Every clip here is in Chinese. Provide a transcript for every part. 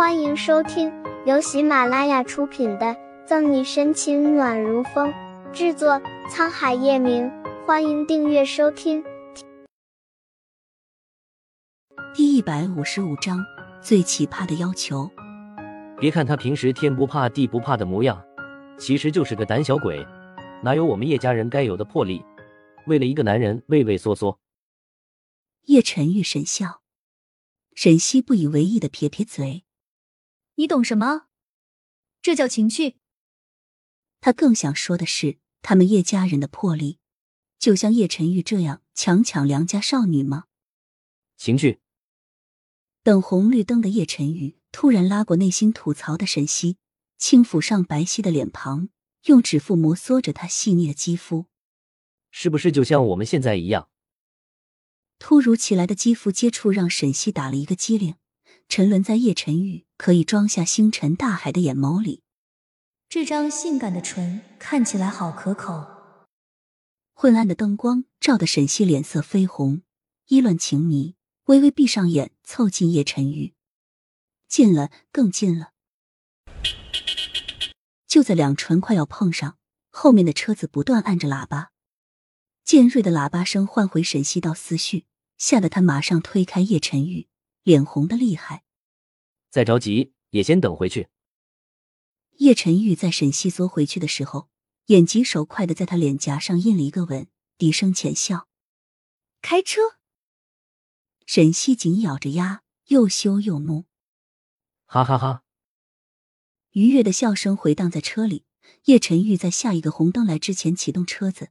欢迎收听由喜马拉雅出品的《赠你深情暖如风》，制作沧海夜明。欢迎订阅收听。第一百五十五章最奇葩的要求。别看他平时天不怕地不怕的模样，其实就是个胆小鬼，哪有我们叶家人该有的魄力？为了一个男人畏畏缩缩。叶晨玉神笑，沈西不以为意的撇撇嘴。你懂什么？这叫情趣。他更想说的是，他们叶家人的魄力，就像叶晨玉这样强抢良家少女吗？情趣。等红绿灯的叶晨玉突然拉过内心吐槽的沈西，轻抚上白皙的脸庞，用指腹摩挲着她细腻的肌肤。是不是就像我们现在一样？突如其来的肌肤接触让沈西打了一个激灵。沉沦在叶晨玉可以装下星辰大海的眼眸里，这张性感的唇看起来好可口。昏暗的灯光照得沈西脸色绯红，意乱情迷，微微闭上眼，凑近叶晨玉，近了，更近了。就在两唇快要碰上，后面的车子不断按着喇叭，尖锐的喇叭声唤回沈西道思绪，吓得他马上推开叶晨玉。脸红的厉害，再着急也先等回去。叶晨玉在沈西缩回去的时候，眼疾手快的在他脸颊上印了一个吻，低声浅笑：“开车。”沈西紧咬着牙，又羞又怒，哈哈哈！愉悦的笑声回荡在车里。叶晨玉在下一个红灯来之前启动车子，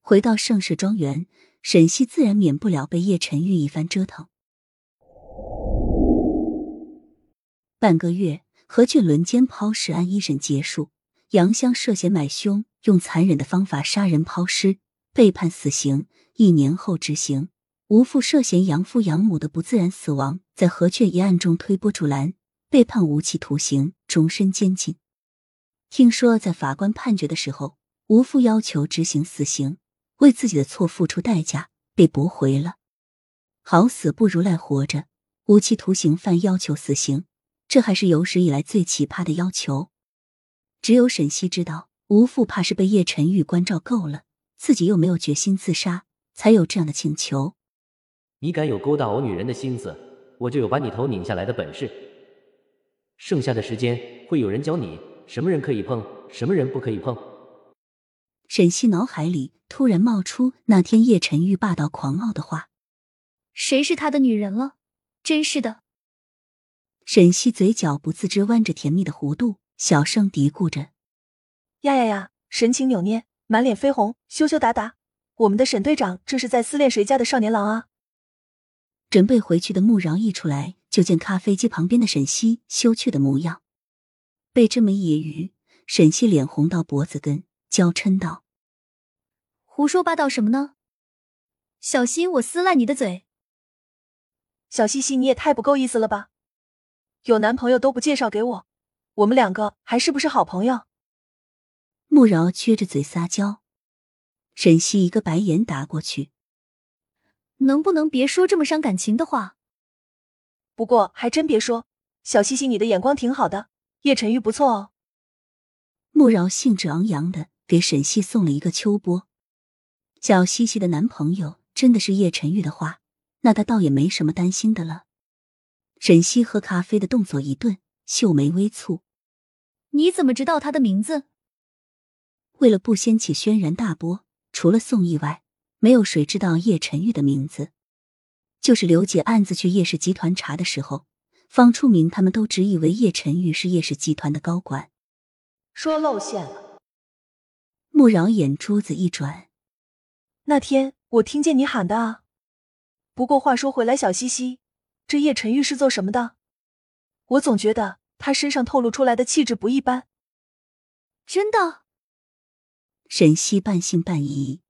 回到盛世庄园，沈西自然免不了被叶晨玉一番折腾。半个月，何俊轮奸抛尸案一审结束，杨香涉嫌买凶，用残忍的方法杀人抛尸，被判死刑，一年后执行。吴父涉嫌养父养母的不自然死亡，在何俊一案中推波助澜，被判无期徒刑，终身监禁。听说在法官判决的时候，吴父要求执行死刑，为自己的错付出代价，被驳回了。好死不如赖活着，无期徒刑犯要求死刑。这还是有史以来最奇葩的要求，只有沈西知道，吴父怕是被叶晨玉关照够了，自己又没有决心自杀，才有这样的请求。你敢有勾搭我女人的心思，我就有把你头拧下来的本事。剩下的时间会有人教你什么人可以碰，什么人不可以碰。沈西脑海里突然冒出那天叶晨玉霸道狂傲的话：“谁是他的女人了？真是的。”沈西嘴角不自知弯着甜蜜的弧度，小声嘀咕着：“呀呀呀！”神情扭捏，满脸绯红，羞羞答答。我们的沈队长这是在思恋谁家的少年郎啊？准备回去的穆饶一出来，就见咖啡机旁边的沈西羞怯的模样。被这么一揶揄，沈西脸红到脖子根，娇嗔道：“胡说八道什么呢？小心我撕烂你的嘴！”小西西，你也太不够意思了吧！有男朋友都不介绍给我，我们两个还是不是好朋友？慕饶撅着嘴撒娇，沈西一个白眼打过去，能不能别说这么伤感情的话？不过还真别说，小西西你的眼光挺好的，叶晨玉不错哦。慕饶兴致昂扬的给沈西送了一个秋波。小西西的男朋友真的是叶晨玉的话，那他倒也没什么担心的了。沈西喝咖啡的动作一顿，秀眉微蹙。你怎么知道他的名字？为了不掀起轩然大波，除了宋义外，没有谁知道叶晨玉的名字。就是刘姐暗自去叶氏集团查的时候，方初明他们都只以为叶晨玉是叶氏集团的高管。说露馅了。穆饶眼珠子一转，那天我听见你喊的啊。不过话说回来，小西西。这叶晨玉是做什么的？我总觉得他身上透露出来的气质不一般。真的？沈西半信半疑。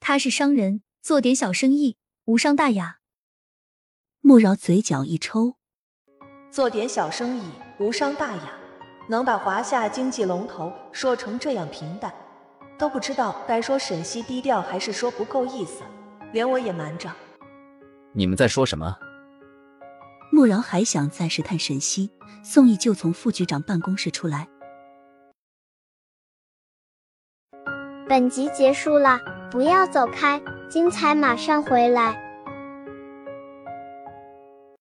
他是商人，做点小生意，无伤大雅。穆饶嘴角一抽，做点小生意，无伤大雅，能把华夏经济龙头说成这样平淡，都不知道该说沈西低调，还是说不够意思，连我也瞒着。你们在说什么？莫饶还想再试探沈西，宋义就从副局长办公室出来。本集结束了，不要走开，精彩马上回来。